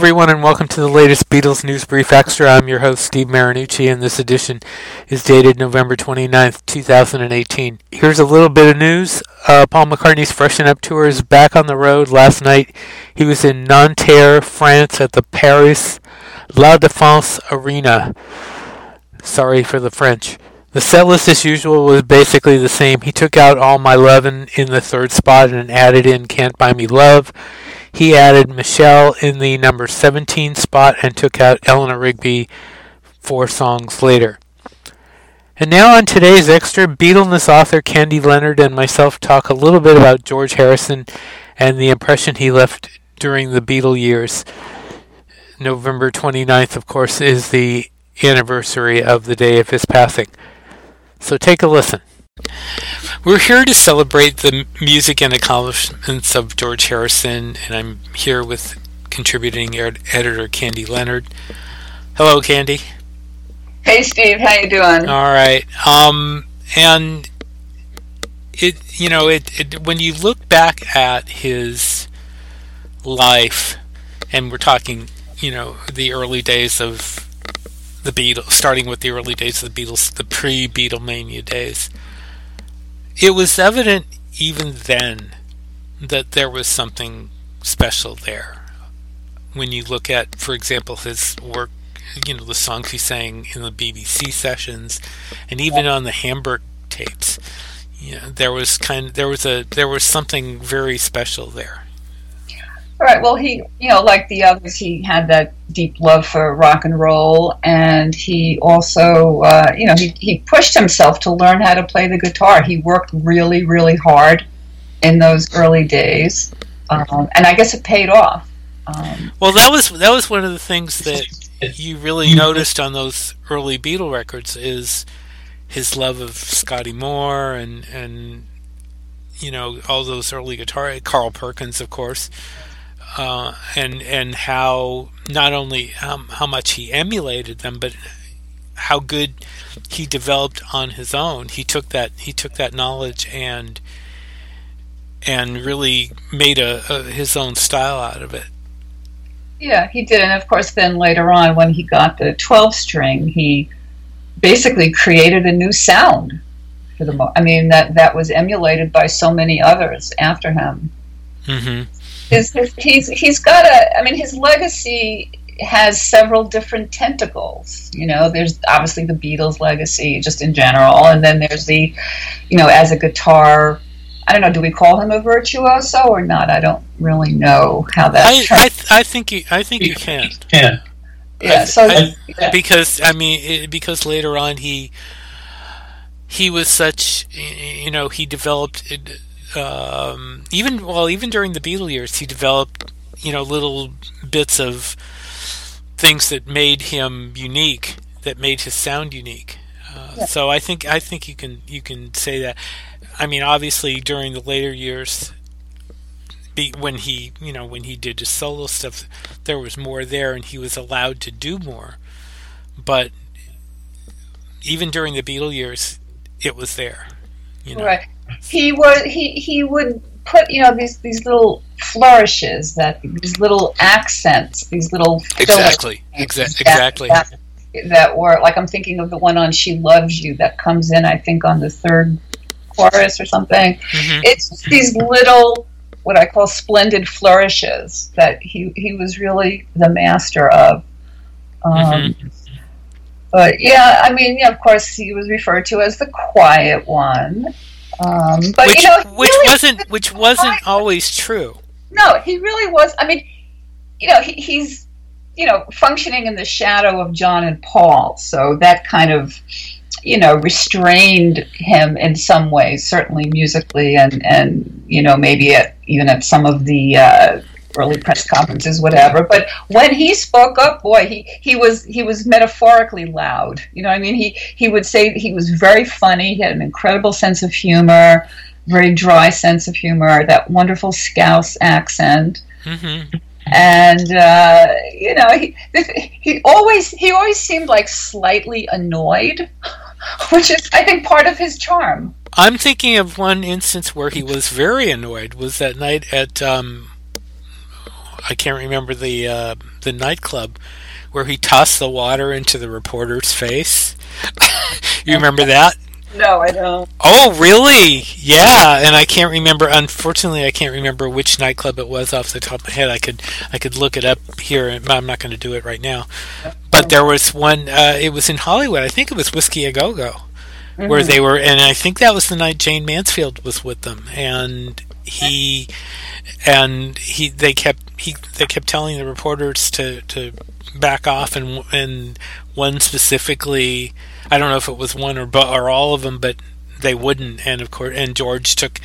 everyone, and welcome to the latest Beatles News Brief Extra. I'm your host, Steve Marinucci, and this edition is dated November 29th, 2018. Here's a little bit of news. Uh, Paul McCartney's Freshen Up Tour is back on the road. Last night, he was in Nanterre, France, at the Paris La Défense Arena. Sorry for the French. The set list, as usual, was basically the same. He took out All My Lovin' in the third spot and added in Can't Buy Me Love. He added Michelle in the number 17 spot and took out Eleanor Rigby four songs later. And now on today's extra, Beatleness author Candy Leonard and myself talk a little bit about George Harrison and the impression he left during the Beatle years. November 29th, of course, is the anniversary of the day of his passing. So take a listen. We're here to celebrate the music and accomplishments of George Harrison, and I'm here with contributing ed- editor Candy Leonard. Hello, Candy. Hey, Steve. How you doing? All right. Um, and it, you know, it, it when you look back at his life, and we're talking, you know, the early days of the Beatles, starting with the early days of the Beatles, the pre-Beatlemania days it was evident even then that there was something special there. When you look at, for example, his work, you know, the songs he sang in the BBC sessions, and even on the Hamburg tapes, you know, there was kind, there was a, there was something very special there. Right. Well, he, you know, like the others, he had that deep love for rock and roll, and he also, uh, you know, he, he pushed himself to learn how to play the guitar. He worked really, really hard in those early days, um, and I guess it paid off. Um, well, that was that was one of the things that you really noticed on those early Beatle records is his love of Scotty Moore and and you know all those early guitar Carl Perkins, of course uh, and and how not only how, how much he emulated them, but how good he developed on his own. He took that he took that knowledge and and really made a, a, his own style out of it. Yeah, he did, and of course, then later on, when he got the twelve string, he basically created a new sound for the. Mo- I mean, that that was emulated by so many others after him. Mm-hmm his, his, he's he's got a. I mean, his legacy has several different tentacles. You know, there's obviously the Beatles legacy, just in general, and then there's the, you know, as a guitar. I don't know. Do we call him a virtuoso or not? I don't really know how that. I, I, I, think you. I think you can. Yeah. Yeah. So I, yeah. because I mean, it, because later on he he was such. You know, he developed um, even well, even during the Beatle years, he developed you know little bits of things that made him unique, that made his sound unique. Uh, yeah. So I think I think you can you can say that. I mean, obviously during the later years, be, when he you know when he did his solo stuff, there was more there, and he was allowed to do more. But even during the Beatle years, it was there. You know? Right he would he he would put you know these these little flourishes that these little accents these little exactly Exa- exactly that, that, were like I'm thinking of the one on "She Loves You" that comes in I think on the third chorus or something. Mm-hmm. It's these little what I call splendid flourishes that he he was really the master of. Um, mm-hmm. But yeah, I mean, yeah, of course, he was referred to as the quiet one. Um, but which, you know, which really wasn't which wasn't always true. No, he really was. I mean, you know, he, he's you know functioning in the shadow of John and Paul, so that kind of you know restrained him in some ways, certainly musically, and and you know maybe at even at some of the uh, early press conferences, whatever. But when he spoke up, boy, he, he was he was metaphorically loud. You know, I mean, he he would say he was very funny. He had an incredible sense of humor, very dry sense of humor, that wonderful Scouse accent. Mm-hmm. And uh, you know, he he always he always seemed like slightly annoyed, which is I think part of his charm. I'm thinking of one instance where he was very annoyed. Was that night at um, I can't remember the uh, the nightclub where he tossed the water into the reporter's face. you remember that? No, I don't. Oh, really? Yeah, and I can't remember. Unfortunately, I can't remember which nightclub it was off the top of my head. I could I could look it up here. But I'm not going to do it right now. But there was one. Uh, it was in Hollywood. I think it was Whisky a Go Go, mm-hmm. where they were, and I think that was the night Jayne Mansfield was with them, and he and he they kept he they kept telling the reporters to to back off, and and one specifically I don't know if it was one or but or all of them, but they wouldn't. And of course, and George took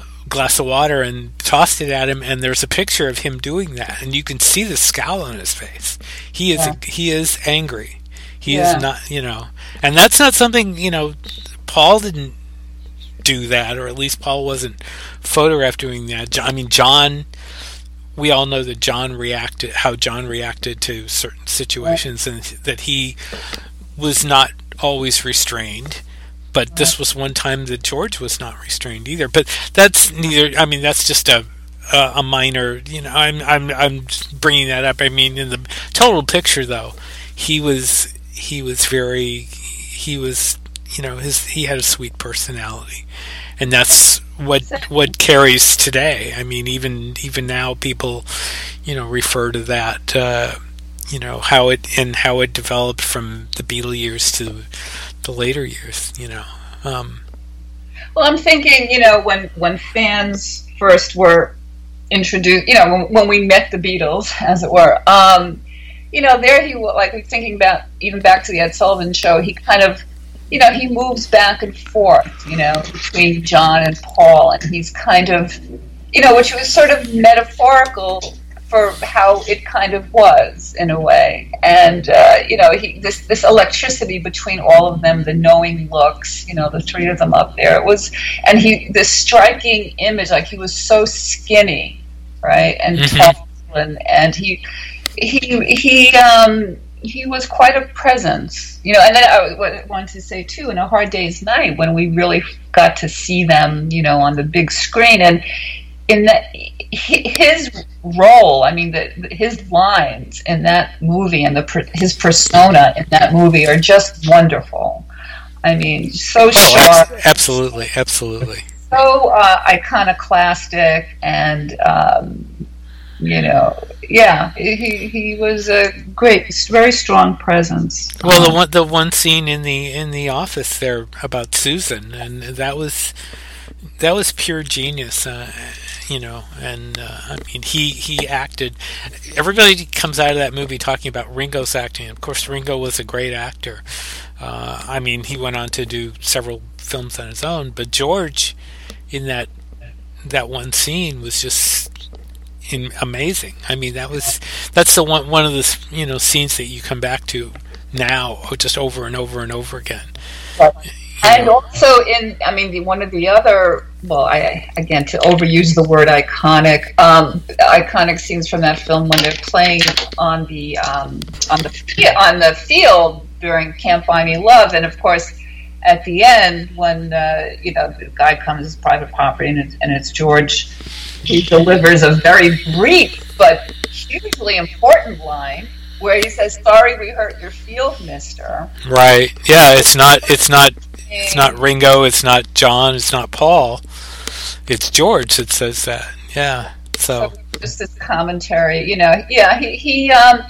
a glass of water and tossed it at him. And there's a picture of him doing that, and you can see the scowl on his face. He is yeah. he is angry. He yeah. is not, you know, and that's not something you know. Paul didn't do that, or at least Paul wasn't photographed doing that. I mean, John. We all know that John reacted, how John reacted to certain situations, and that he was not always restrained but this was one time that George was not restrained either. But that's neither. I mean, that's just a a, minor. You know, I'm I'm I'm bringing that up. I mean, in the total picture, though, he was he was very he was you know his he had a sweet personality, and that's what what carries today. I mean, even even now, people you know refer to that. Uh, you know how it and how it developed from the Beatle years to the later years. You know. Um, well, I'm thinking, you know, when when fans first were introduced, you know, when, when we met the Beatles, as it were. Um, you know, there he was, like thinking about even back to the Ed Sullivan show. He kind of, you know, he moves back and forth, you know, between John and Paul, and he's kind of, you know, which was sort of metaphorical for how it kind of was in a way. And uh, you know, he, this this electricity between all of them, the knowing looks, you know, the three of them up there. It was, and he this striking image, like he was so skinny, right, and mm-hmm. tall, and, and he he he um he was quite a presence, you know. And then I wanted to say too, in a hard day's night, when we really got to see them, you know, on the big screen, and in that his role, I mean, the, his lines in that movie and the his persona in that movie are just wonderful. I mean, so oh, sharp. Absolutely, absolutely. So uh, iconoclastic and. Um, you know, yeah, he he was a great, very strong presence. Well, the one the one scene in the in the office there about Susan, and that was that was pure genius. Uh, you know, and uh, I mean, he he acted. Everybody comes out of that movie talking about Ringo's acting. Of course, Ringo was a great actor. Uh, I mean, he went on to do several films on his own, but George, in that that one scene, was just in, amazing. I mean, that was that's the one one of the you know scenes that you come back to now, just over and over and over again. And also in, I mean, the, one of the other, well, I again to overuse the word iconic, um, iconic scenes from that film when they're playing on the um, on the on the field during "Can't Me Love," and of course, at the end when uh, you know the guy comes as private property and it's, and it's George, he delivers a very brief but hugely important line where he says, "Sorry, we hurt your feelings, Mister." Right. Yeah. It's not. It's not it's not Ringo. It's not John. It's not Paul. It's George that says that. Yeah. So just this commentary, you know. Yeah. He he um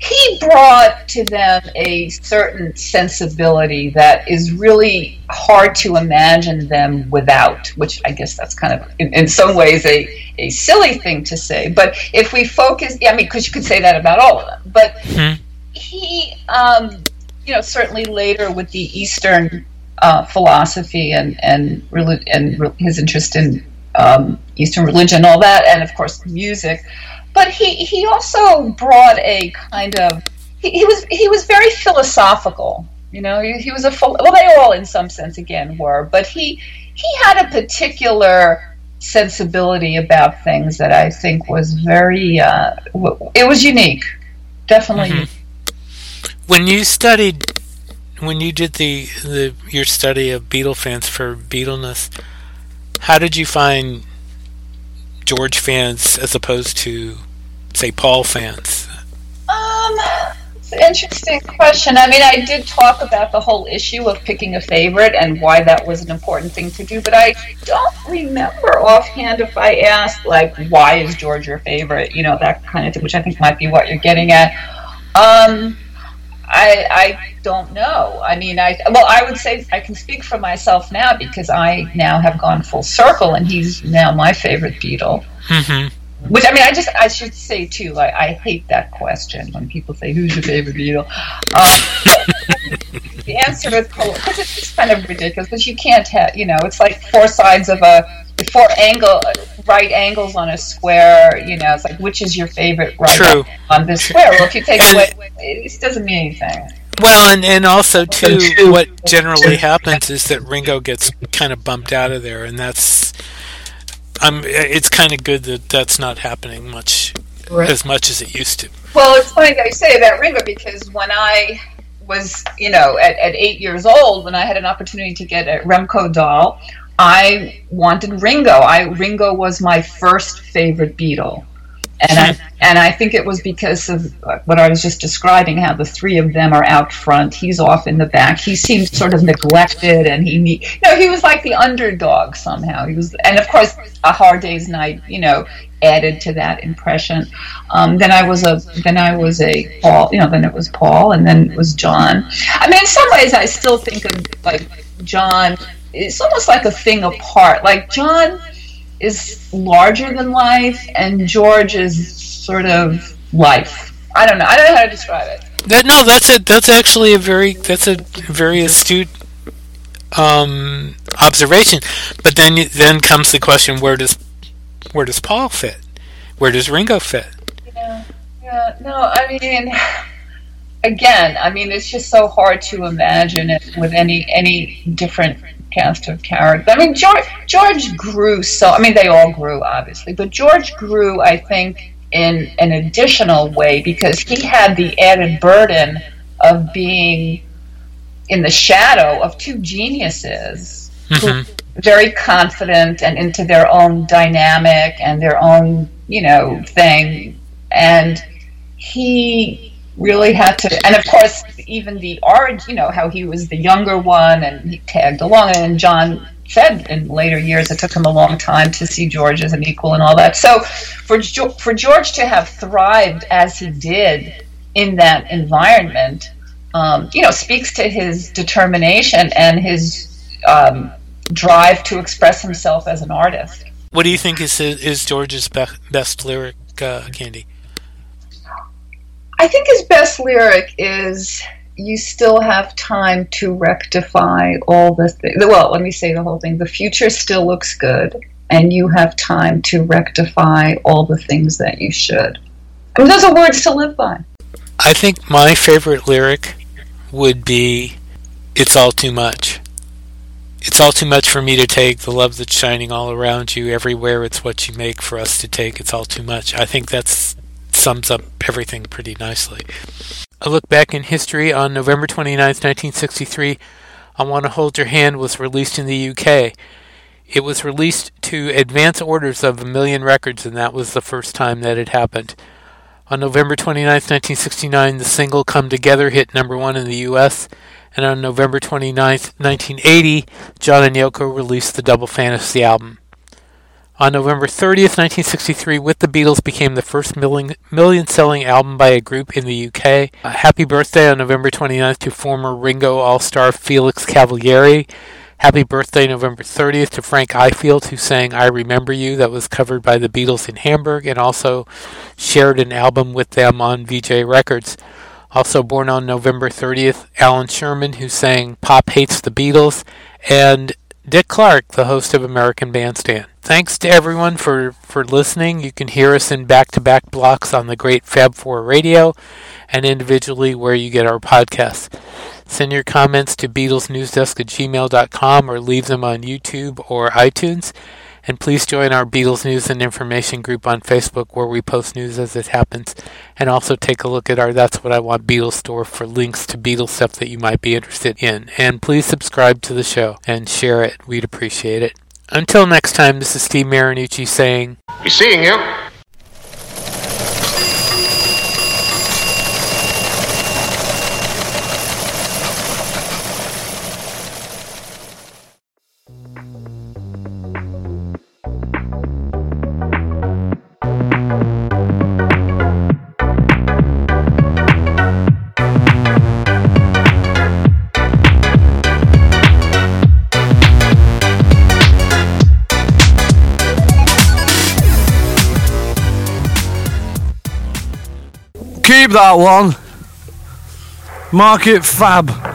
he brought to them a certain sensibility that is really hard to imagine them without, which I guess that's kind of, in, in some ways, a, a silly thing to say. But if we focus, yeah, I mean, because you could say that about all of them, but mm-hmm. he, um, you know, certainly later with the Eastern uh, philosophy and and and his interest in um, Eastern religion, and all that, and of course music. But he he also brought a kind of he, he was he was very philosophical. You know, he, he was a well, they all in some sense again were, but he he had a particular sensibility about things that I think was very uh, it was unique, definitely. Mm-hmm. When you studied when you did the, the your study of Beatle fans for Beatleness, how did you find George fans as opposed to say, Paul fans? Um, it's an interesting question. I mean, I did talk about the whole issue of picking a favorite and why that was an important thing to do, but I don't remember offhand if I asked, like, why is George your favorite? You know, that kind of thing, which I think might be what you're getting at. Um, I, I don't know. I mean, I well, I would say I can speak for myself now because I now have gone full circle, and he's now my favorite Beatle. Mm-hmm. Which I mean, I just I should say too. Like, I hate that question when people say, "Who's your favorite Beatle?" Um, the answer is because it's just kind of ridiculous. Because you can't have, you know, it's like four sides of a four angle right angles on a square. You know, it's like which is your favorite right True. on this square? Well, if you take away, it doesn't mean anything. Well, and, and also too, what generally happens is that Ringo gets kind of bumped out of there, and that's um, it's kind of good that that's not happening much Right. as much as it used to. Well, it's funny that you say about Ringo because when I was, you know, at, at eight years old, when I had an opportunity to get a Remco doll, I wanted Ringo. I Ringo was my first favorite Beatle, and I and I think it was because of what I was just describing, how the three of them are out front. He's off in the back. He seemed sort of neglected, and he, ne- you know, he was like the underdog somehow. He was, and of course, a hard day's night, you know, added to that impression. Um, then I was a then I was a Paul, you know, then it was Paul, and then it was John. I mean, in some ways, I still think of like John. It's almost like a thing apart. Like John is larger than life, and George is sort of life. I don't know. I don't know how to describe it. That no, that's a that's actually a very that's a very astute um, observation. But then then comes the question: where does where does Paul fit? Where does Ringo fit? Yeah, yeah. No, I mean, again, I mean, it's just so hard to imagine it with any any different cast of characters. I mean, George George grew so. I mean, they all grew obviously, but George grew, I think, in an additional way because he had the added burden of being in the shadow of two geniuses hmm very confident and into their own dynamic and their own, you know, thing. And he really had to, and of course, even the art, you know, how he was the younger one and he tagged along. And John said in later years it took him a long time to see George as an equal and all that. So for for George to have thrived as he did in that environment, um, you know, speaks to his determination and his um, drive to express himself as an artist. What do you think is is George's be- best lyric, uh, Candy? I think his best lyric is you still have time to rectify all the th- well let me say the whole thing the future still looks good and you have time to rectify all the things that you should I mean those are words to live by I think my favorite lyric would be It's all too much. It's all too much for me to take. The love that's shining all around you, everywhere. It's what you make for us to take. It's all too much. I think that sums up everything pretty nicely. A look back in history on November 29, 1963, I Want to Hold Your Hand was released in the UK. It was released to advance orders of a million records, and that was the first time that it happened. On November 29, 1969, the single Come Together hit number one in the US, and on November 29, 1980, John and Yoko released the Double Fantasy album. On November 30th, 1963, With the Beatles became the first million, selling album by a group in the UK. Uh, happy birthday on November 29th to former Ringo All Star Felix Cavaliere. Happy birthday November 30th to Frank Ifield, who sang I Remember You, that was covered by the Beatles in Hamburg and also shared an album with them on Vee-Jay Records. Also born on November 30th, Allan Sherman, who sang Pop Hates the Beatles, and Dick Clark, the host of American Bandstand. Thanks to everyone for, for listening. You can hear us in back to back blocks on the great Fab 4 radio and individually where you get our podcasts. Send your comments to BeatlesNewsDesk at gmail.com or leave them on YouTube or iTunes. And please join our Beatles News and Information group on Facebook where we post news as it happens. And also take a look at our That's What I Want Beatles store for links to Beatles stuff that you might be interested in. And please subscribe to the show and share it. We'd appreciate it. Until next time, this is Steve Marinucci saying, Be seeing you. Keep that one. Mark it fab.